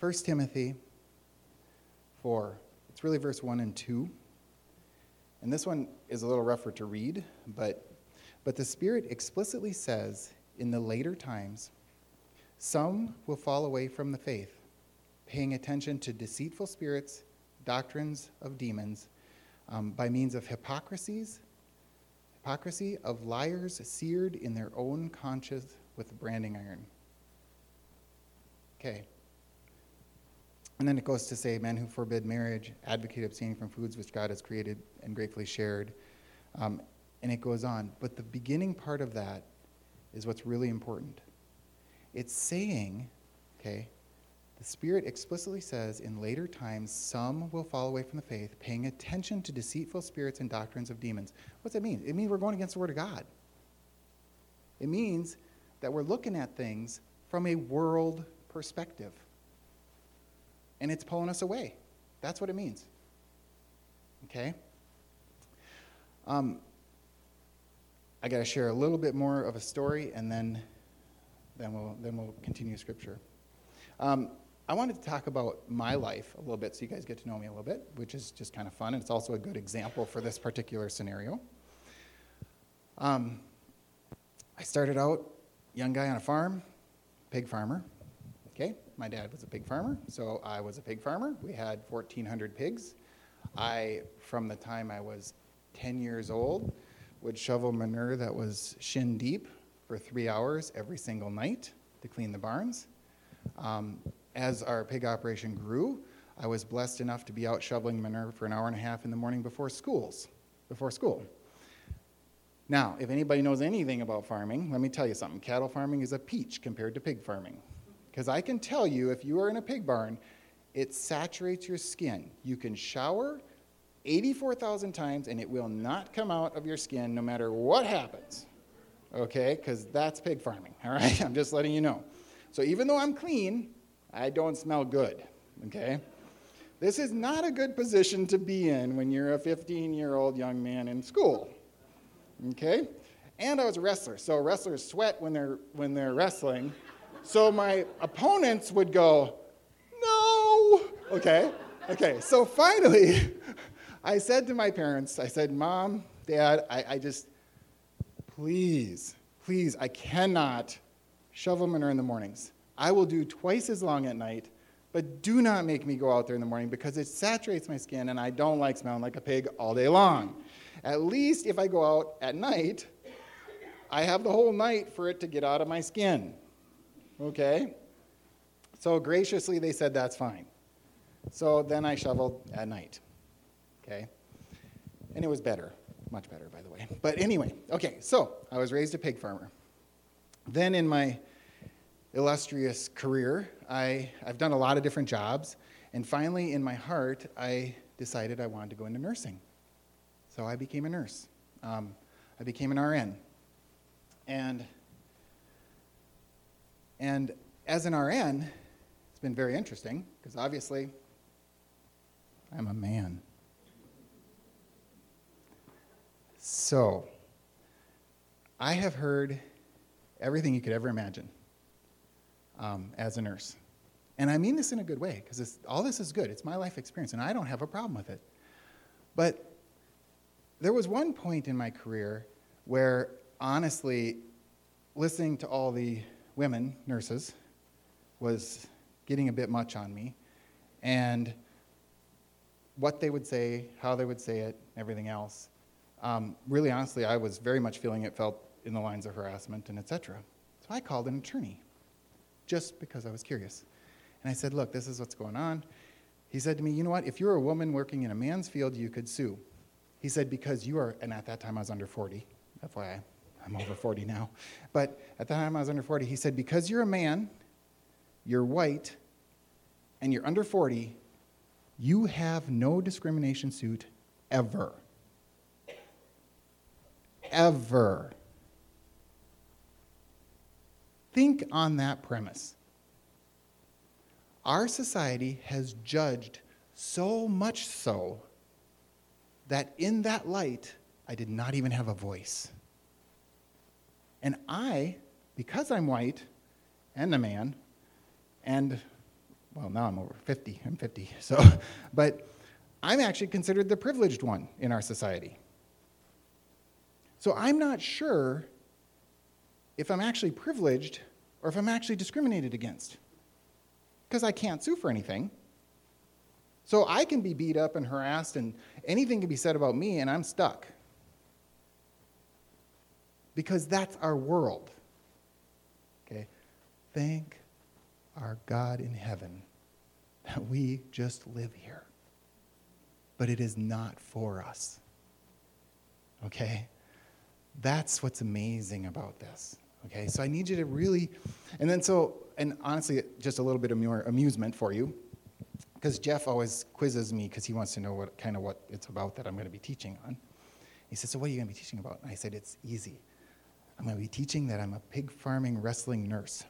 1 Timothy 4. It's really verse 1 and 2. And this one is a little rougher to read, but, but the Spirit explicitly says in the later times, some will fall away from the faith, paying attention to deceitful spirits, doctrines of demons, um, by means of hypocrisies, hypocrisy of liars seared in their own conscience with a branding iron. Okay. And then it goes to say, men who forbid marriage advocate abstaining from foods which God has created and gratefully shared. Um, and it goes on. But the beginning part of that is what's really important. It's saying, okay, the Spirit explicitly says in later times, some will fall away from the faith, paying attention to deceitful spirits and doctrines of demons. What's that mean? It means we're going against the Word of God. It means that we're looking at things from a world perspective and it's pulling us away. That's what it means. Okay? Um, I got to share a little bit more of a story, and then, then, we'll, then we'll continue scripture. Um, I wanted to talk about my life a little bit so you guys get to know me a little bit, which is just kind of fun, and it's also a good example for this particular scenario. Um, I started out young guy on a farm, pig farmer. My dad was a pig farmer, so I was a pig farmer. We had 1,400 pigs. I, from the time I was 10 years old, would shovel manure that was shin deep for three hours every single night to clean the barns. Um, as our pig operation grew, I was blessed enough to be out shoveling manure for an hour and a half in the morning before schools, before school. Now, if anybody knows anything about farming, let me tell you something. Cattle farming is a peach compared to pig farming. Because I can tell you, if you are in a pig barn, it saturates your skin. You can shower 84,000 times and it will not come out of your skin no matter what happens. Okay? Because that's pig farming. All right? I'm just letting you know. So even though I'm clean, I don't smell good. Okay? This is not a good position to be in when you're a 15 year old young man in school. Okay? And I was a wrestler. So wrestlers sweat when they're, when they're wrestling. So my opponents would go, no. Okay, okay. So finally, I said to my parents, I said, Mom, Dad, I, I just, please, please, I cannot shovel manure in the mornings. I will do twice as long at night, but do not make me go out there in the morning because it saturates my skin and I don't like smelling like a pig all day long. At least if I go out at night, I have the whole night for it to get out of my skin. Okay? So graciously, they said, that's fine. So then I shoveled at night. Okay? And it was better. Much better, by the way. But anyway, okay, so I was raised a pig farmer. Then in my illustrious career, I, I've done a lot of different jobs. And finally, in my heart, I decided I wanted to go into nursing. So I became a nurse. Um, I became an RN. And and as an RN, it's been very interesting because obviously I'm a man. So, I have heard everything you could ever imagine um, as a nurse. And I mean this in a good way because all this is good. It's my life experience, and I don't have a problem with it. But there was one point in my career where, honestly, listening to all the women, nurses, was getting a bit much on me. And what they would say, how they would say it, everything else. Um, really, honestly, I was very much feeling it felt in the lines of harassment and etc. So I called an attorney just because I was curious. And I said, Look, this is what's going on. He said to me, You know what? If you're a woman working in a man's field, you could sue. He said, Because you are, and at that time I was under 40, FYI. I'm over 40 now. But at the time I was under 40, he said, Because you're a man, you're white, and you're under 40, you have no discrimination suit ever. Ever. Think on that premise. Our society has judged so much so that in that light, I did not even have a voice. And I, because I'm white and a man, and well, now I'm over 50. I'm 50. So, but I'm actually considered the privileged one in our society. So I'm not sure if I'm actually privileged or if I'm actually discriminated against because I can't sue for anything. So I can be beat up and harassed, and anything can be said about me, and I'm stuck. Because that's our world. Okay? Thank our God in heaven that we just live here. But it is not for us. Okay? That's what's amazing about this. Okay? So I need you to really, and then so, and honestly, just a little bit of more amusement for you, because Jeff always quizzes me because he wants to know what kind of what it's about that I'm going to be teaching on. He says, So what are you going to be teaching about? And I said, It's easy. I'm going to be teaching that I'm a pig farming wrestling nurse.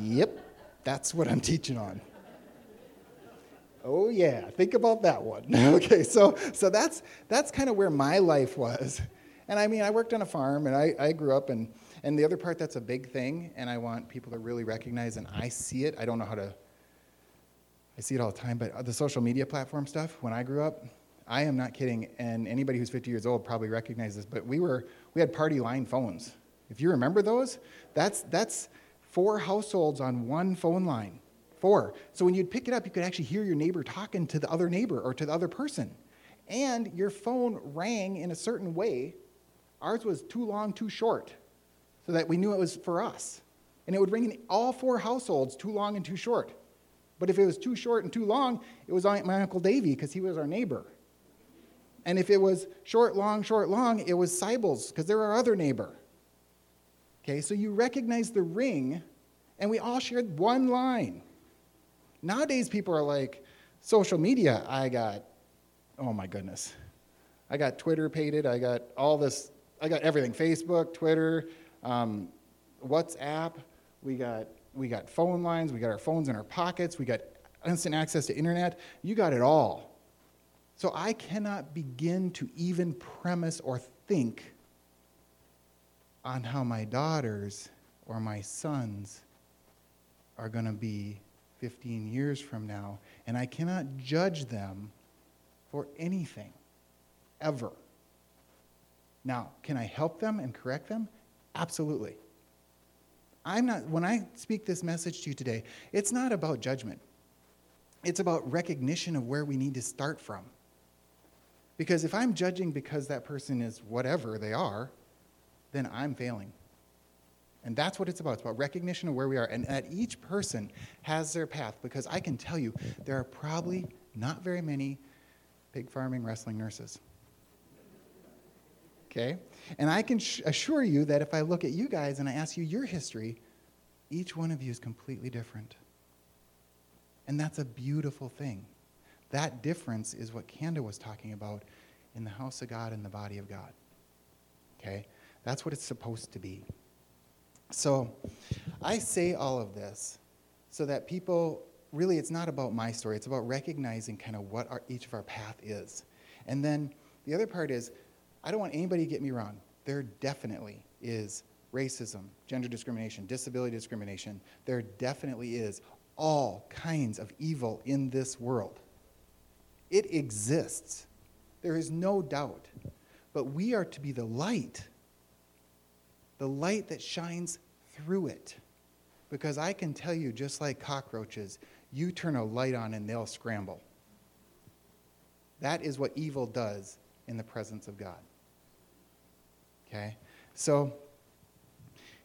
yep, that's what I'm teaching on. Oh yeah, think about that one. okay, so so that's that's kind of where my life was. And I mean, I worked on a farm and I, I grew up and and the other part that's a big thing, and I want people to really recognize, and I see it. I don't know how to I see it all the time, but the social media platform stuff, when I grew up, I am not kidding, and anybody who's 50 years old probably recognizes, this, but we were we had party line phones. If you remember those, that's that's four households on one phone line. Four. So when you'd pick it up, you could actually hear your neighbor talking to the other neighbor or to the other person. And your phone rang in a certain way. Ours was too long, too short, so that we knew it was for us. And it would ring in all four households, too long and too short. But if it was too short and too long, it was my Uncle Davy because he was our neighbor. And if it was short, long, short, long, it was Sibyl's because they're our other neighbor. Okay, so you recognize the ring, and we all shared one line. Nowadays, people are like, social media, I got, oh my goodness. I got Twitter pated, I got all this, I got everything Facebook, Twitter, um, WhatsApp, we got, we got phone lines, we got our phones in our pockets, we got instant access to internet. You got it all. So I cannot begin to even premise or think on how my daughters or my sons are going to be 15 years from now, and I cannot judge them for anything, ever. Now, can I help them and correct them? Absolutely. I'm not, when I speak this message to you today, it's not about judgment. It's about recognition of where we need to start from. Because if I'm judging because that person is whatever they are, then I'm failing. And that's what it's about. It's about recognition of where we are. And that each person has their path because I can tell you there are probably not very many pig farming wrestling nurses. Okay? And I can sh- assure you that if I look at you guys and I ask you your history, each one of you is completely different. And that's a beautiful thing. That difference is what Kanda was talking about in the house of God and the body of God. Okay? That's what it's supposed to be. So I say all of this so that people really, it's not about my story, it's about recognizing kind of what our, each of our path is. And then the other part is, I don't want anybody to get me wrong. There definitely is racism, gender discrimination, disability discrimination. There definitely is all kinds of evil in this world. It exists. There is no doubt. But we are to be the light the light that shines through it. Because I can tell you, just like cockroaches, you turn a light on and they'll scramble. That is what evil does in the presence of God. Okay? So,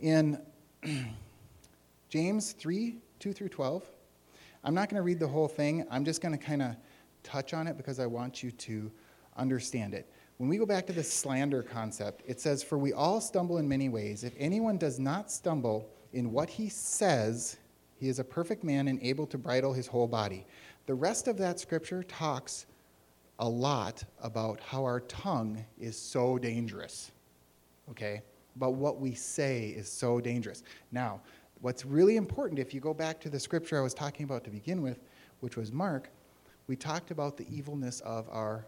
in James 3 2 through 12, I'm not going to read the whole thing. I'm just going to kind of touch on it because I want you to understand it. When we go back to the slander concept, it says, For we all stumble in many ways. If anyone does not stumble in what he says, he is a perfect man and able to bridle his whole body. The rest of that scripture talks a lot about how our tongue is so dangerous. Okay? But what we say is so dangerous. Now, what's really important, if you go back to the scripture I was talking about to begin with, which was Mark, we talked about the evilness of our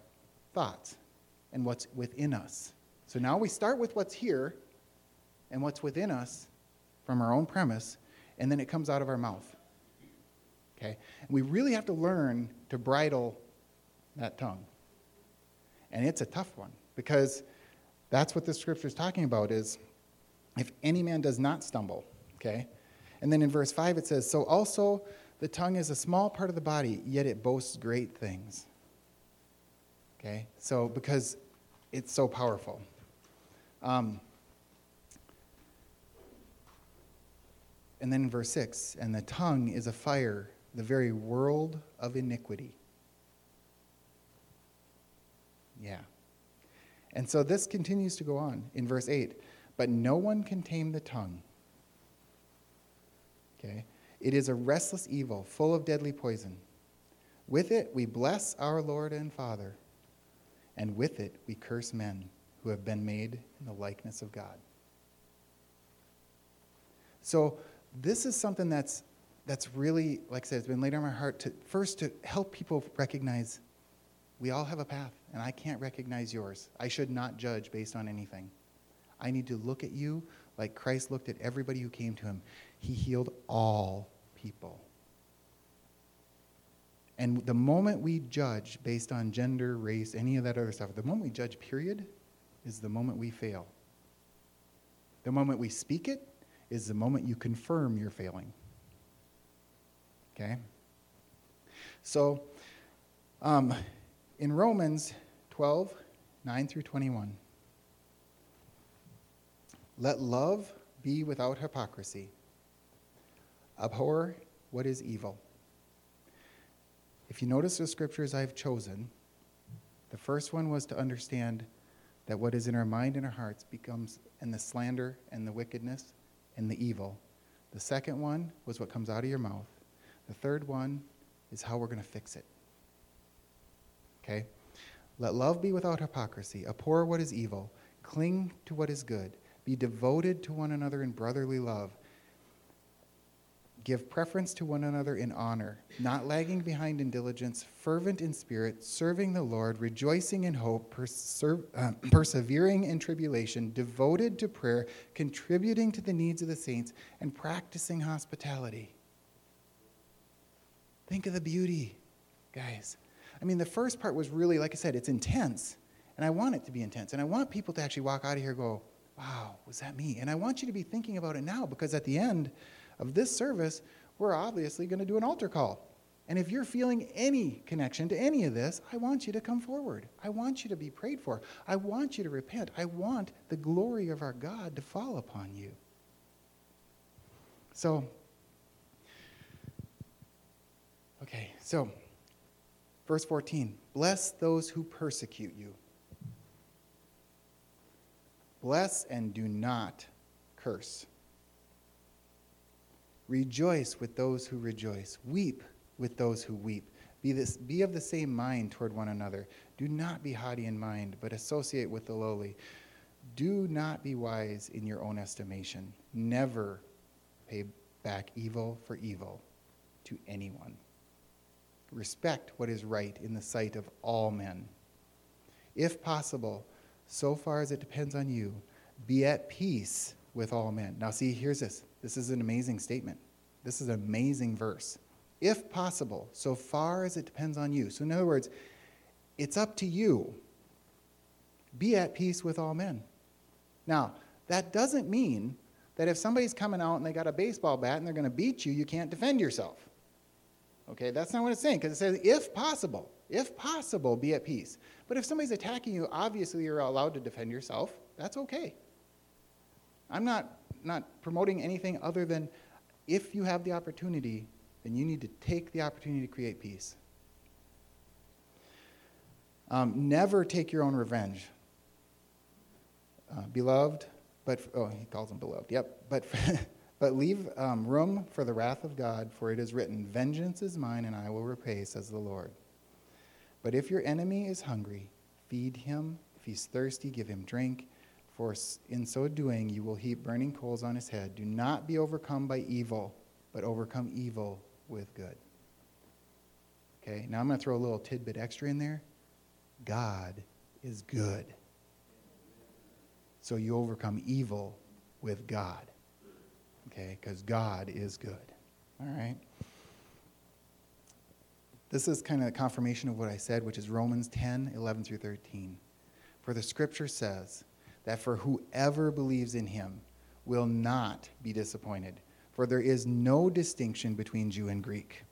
thoughts and what's within us. So now we start with what's here and what's within us, from our own premise, and then it comes out of our mouth. Okay? And we really have to learn to bridle that tongue. And it's a tough one because that's what the scripture is talking about is if any man does not stumble, okay? And then in verse 5 it says, So also the tongue is a small part of the body, yet it boasts great things. Okay? So, because it's so powerful. Um, and then in verse 6, and the tongue is a fire, the very world of iniquity. Yeah. And so this continues to go on in verse 8. But no one can tame the tongue. Okay? It is a restless evil, full of deadly poison. With it we bless our Lord and Father, and with it we curse men who have been made in the likeness of God. So this is something that's that's really, like I said, it's been laid on my heart to first to help people recognize we all have a path, and I can't recognize yours. I should not judge based on anything. I need to look at you like Christ looked at everybody who came to him. He healed all people. And the moment we judge based on gender, race, any of that other stuff, the moment we judge, period, is the moment we fail. The moment we speak it is the moment you confirm you're failing. Okay? So, um, in Romans 12, 9 through 21, let love be without hypocrisy. Abhor what is evil. If you notice the scriptures I've chosen, the first one was to understand that what is in our mind and our hearts becomes, and the slander and the wickedness and the evil. The second one was what comes out of your mouth. The third one is how we're going to fix it. Okay? Let love be without hypocrisy. Abhor what is evil. Cling to what is good. Be devoted to one another in brotherly love. Give preference to one another in honor, not lagging behind in diligence, fervent in spirit, serving the Lord, rejoicing in hope, perser- uh, persevering in tribulation, devoted to prayer, contributing to the needs of the saints, and practicing hospitality. Think of the beauty, guys. I mean, the first part was really, like I said, it's intense. And I want it to be intense. And I want people to actually walk out of here go, wow, was that me? And I want you to be thinking about it now because at the end of this service, we're obviously going to do an altar call. And if you're feeling any connection to any of this, I want you to come forward. I want you to be prayed for. I want you to repent. I want the glory of our God to fall upon you. So, okay, so verse 14 Bless those who persecute you. Bless and do not curse. Rejoice with those who rejoice. Weep with those who weep. Be, this, be of the same mind toward one another. Do not be haughty in mind, but associate with the lowly. Do not be wise in your own estimation. Never pay back evil for evil to anyone. Respect what is right in the sight of all men. If possible, so far as it depends on you, be at peace with all men. Now, see, here's this. This is an amazing statement. This is an amazing verse. If possible, so far as it depends on you. So, in other words, it's up to you. Be at peace with all men. Now, that doesn't mean that if somebody's coming out and they got a baseball bat and they're going to beat you, you can't defend yourself. Okay, that's not what it's saying because it says, if possible, if possible, be at peace. But if somebody's attacking you, obviously you're allowed to defend yourself. That's okay. I'm not, not promoting anything other than if you have the opportunity, then you need to take the opportunity to create peace. Um, never take your own revenge. Uh, beloved, but, oh, he calls him beloved, yep. But But leave um, room for the wrath of God, for it is written, Vengeance is mine, and I will repay, says the Lord. But if your enemy is hungry, feed him. If he's thirsty, give him drink. For in so doing, you will heap burning coals on his head. Do not be overcome by evil, but overcome evil with good. Okay, now I'm going to throw a little tidbit extra in there. God is good. So you overcome evil with God. okay? Because God is good. All right? This is kind of a confirmation of what I said, which is Romans 10 11 through 13. For the scripture says that for whoever believes in him will not be disappointed, for there is no distinction between Jew and Greek.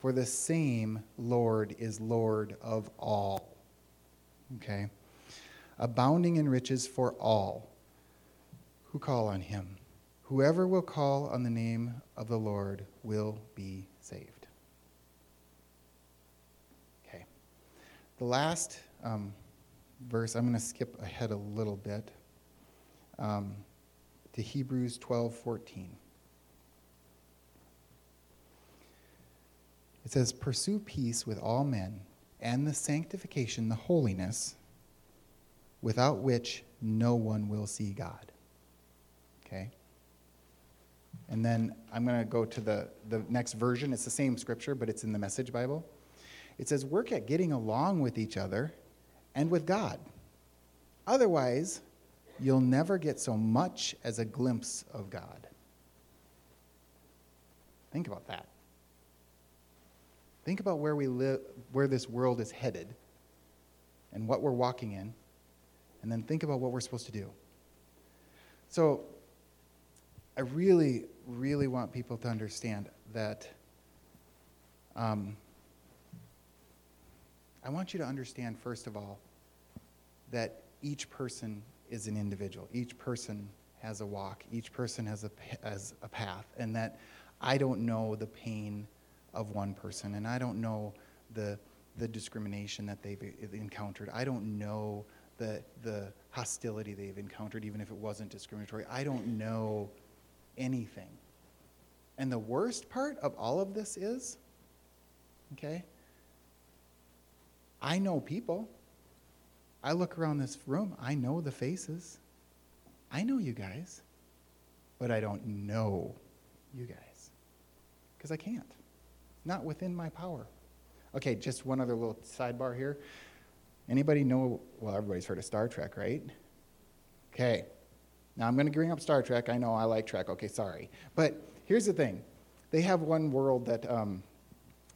For the same Lord is Lord of all. Okay? Abounding in riches for all who call on him. Whoever will call on the name of the Lord will be saved. Okay. The last um, verse, I'm going to skip ahead a little bit um, to Hebrews 12 14. It says, Pursue peace with all men and the sanctification, the holiness, without which no one will see God. Okay? And then I'm going to go to the, the next version. It's the same scripture, but it's in the Message Bible. It says, Work at getting along with each other and with God. Otherwise, you'll never get so much as a glimpse of God. Think about that. Think about where we live, where this world is headed, and what we're walking in, and then think about what we're supposed to do. So, I really, really want people to understand that. Um, I want you to understand, first of all, that each person is an individual. Each person has a walk. Each person has a, has a path. And that I don't know the pain of one person, and I don't know the, the discrimination that they've encountered. I don't know the, the hostility they've encountered, even if it wasn't discriminatory. I don't know anything. And the worst part of all of this is, okay, I know people. I look around this room, I know the faces. I know you guys, but I don't know you guys because I can't. Not within my power. Okay, just one other little sidebar here. Anybody know? Well, everybody's heard of Star Trek, right? Okay, now, I'm going to bring up Star Trek. I know I like Trek. Okay, sorry. But here's the thing they have one world that um,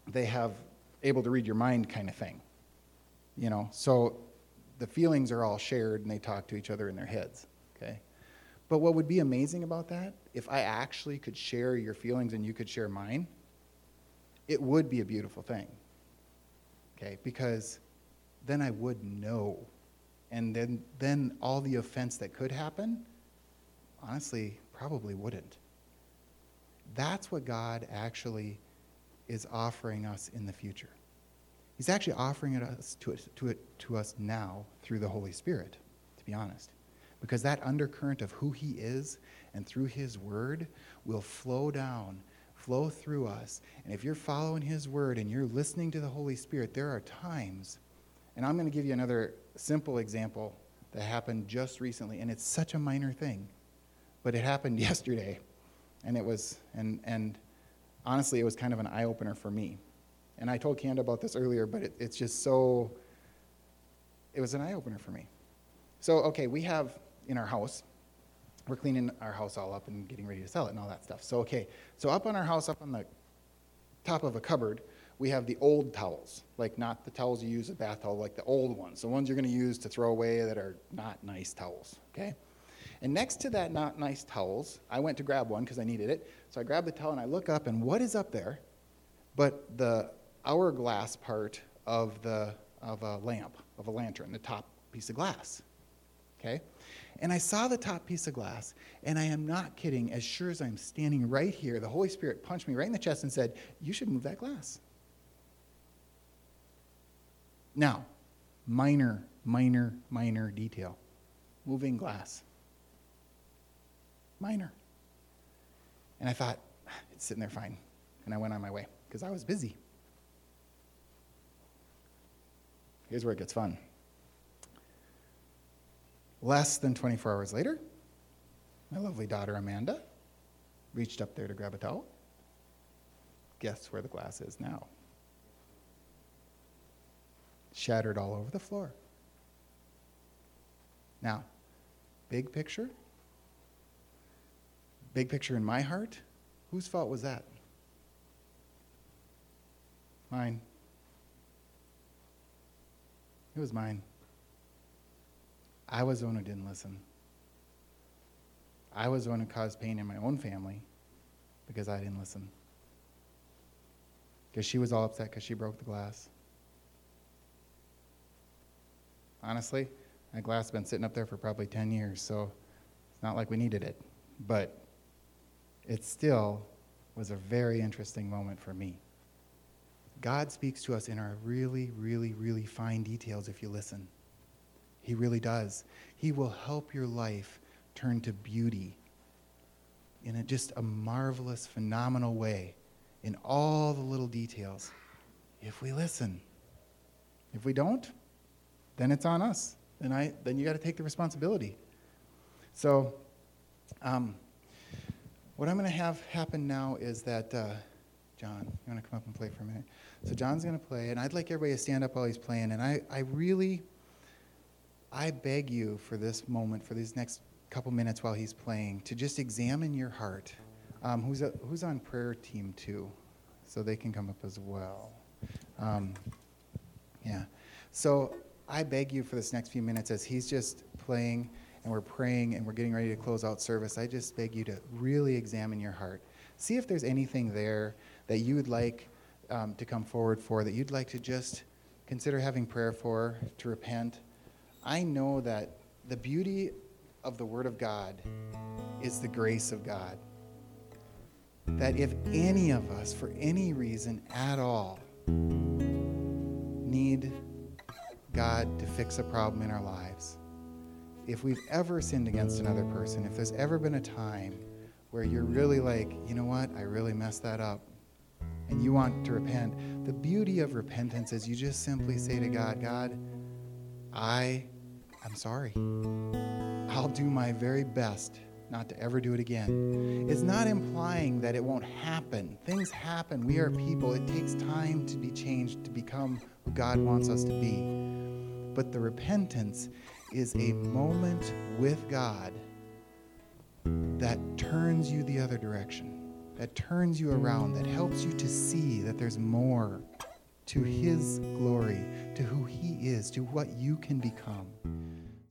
they have able to read your mind kind of thing. You know, so the feelings are all shared and they talk to each other in their heads. Okay? But what would be amazing about that, if I actually could share your feelings and you could share mine, it would be a beautiful thing. Okay? Because then I would know. And then, then all the offense that could happen honestly probably wouldn't. That's what God actually is offering us in the future. He's actually offering it us to, to, it, to us now through the Holy Spirit, to be honest. Because that undercurrent of who He is and through His Word will flow down, flow through us. And if you're following His Word and you're listening to the Holy Spirit, there are times, and I'm going to give you another simple example that happened just recently, and it's such a minor thing. But it happened yesterday, and it was, and, and honestly, it was kind of an eye opener for me. And I told Kanda about this earlier, but it, it's just so, it was an eye opener for me. So, okay, we have in our house, we're cleaning our house all up and getting ready to sell it and all that stuff. So, okay, so up on our house, up on the top of a cupboard, we have the old towels, like not the towels you use a bath towel, like the old ones, the ones you're going to use to throw away that are not nice towels, okay? And next to that not nice towels, I went to grab one because I needed it. So I grabbed the towel and I look up, and what is up there but the hourglass part of, the, of a lamp, of a lantern, the top piece of glass? Okay? And I saw the top piece of glass, and I am not kidding, as sure as I'm standing right here, the Holy Spirit punched me right in the chest and said, You should move that glass. Now, minor, minor, minor detail moving glass minor. And I thought, it's sitting there fine. And I went on my way because I was busy. Here's where it gets fun. Less than 24 hours later, my lovely daughter Amanda reached up there to grab a towel. Guess where the glass is now? Shattered all over the floor. Now, big picture, big picture in my heart, whose fault was that? Mine. It was mine. I was the one who didn't listen. I was the one who caused pain in my own family because I didn't listen. Because she was all upset because she broke the glass. Honestly, that glass has been sitting up there for probably 10 years, so it's not like we needed it. But it still was a very interesting moment for me. God speaks to us in our really, really, really fine details if you listen. He really does. He will help your life turn to beauty in a, just a marvelous, phenomenal way in all the little details if we listen. If we don't, then it's on us. Then, I, then you got to take the responsibility. So, um, what I'm going to have happen now is that, uh, John, you want to come up and play for a minute? So, John's going to play, and I'd like everybody to stand up while he's playing. And I, I really, I beg you for this moment, for these next couple minutes while he's playing, to just examine your heart. Um, who's, a, who's on prayer team too? So they can come up as well. Um, yeah. So I beg you for this next few minutes as he's just playing and we're praying and we're getting ready to close out service, I just beg you to really examine your heart. See if there's anything there that you would like um, to come forward for, that you'd like to just consider having prayer for, to repent. I know that the beauty of the Word of God is the grace of God. That if any of us, for any reason at all, need God to fix a problem in our lives, if we've ever sinned against another person, if there's ever been a time where you're really like, you know what, I really messed that up, and you want to repent, the beauty of repentance is you just simply say to God, God, I am sorry. I'll do my very best not to ever do it again. It's not implying that it won't happen. Things happen. We are people. It takes time to be changed to become who God wants us to be. But the repentance is a moment with God that turns you the other direction, that turns you around, that helps you to see that there's more to His glory, to who He is, to what you can become.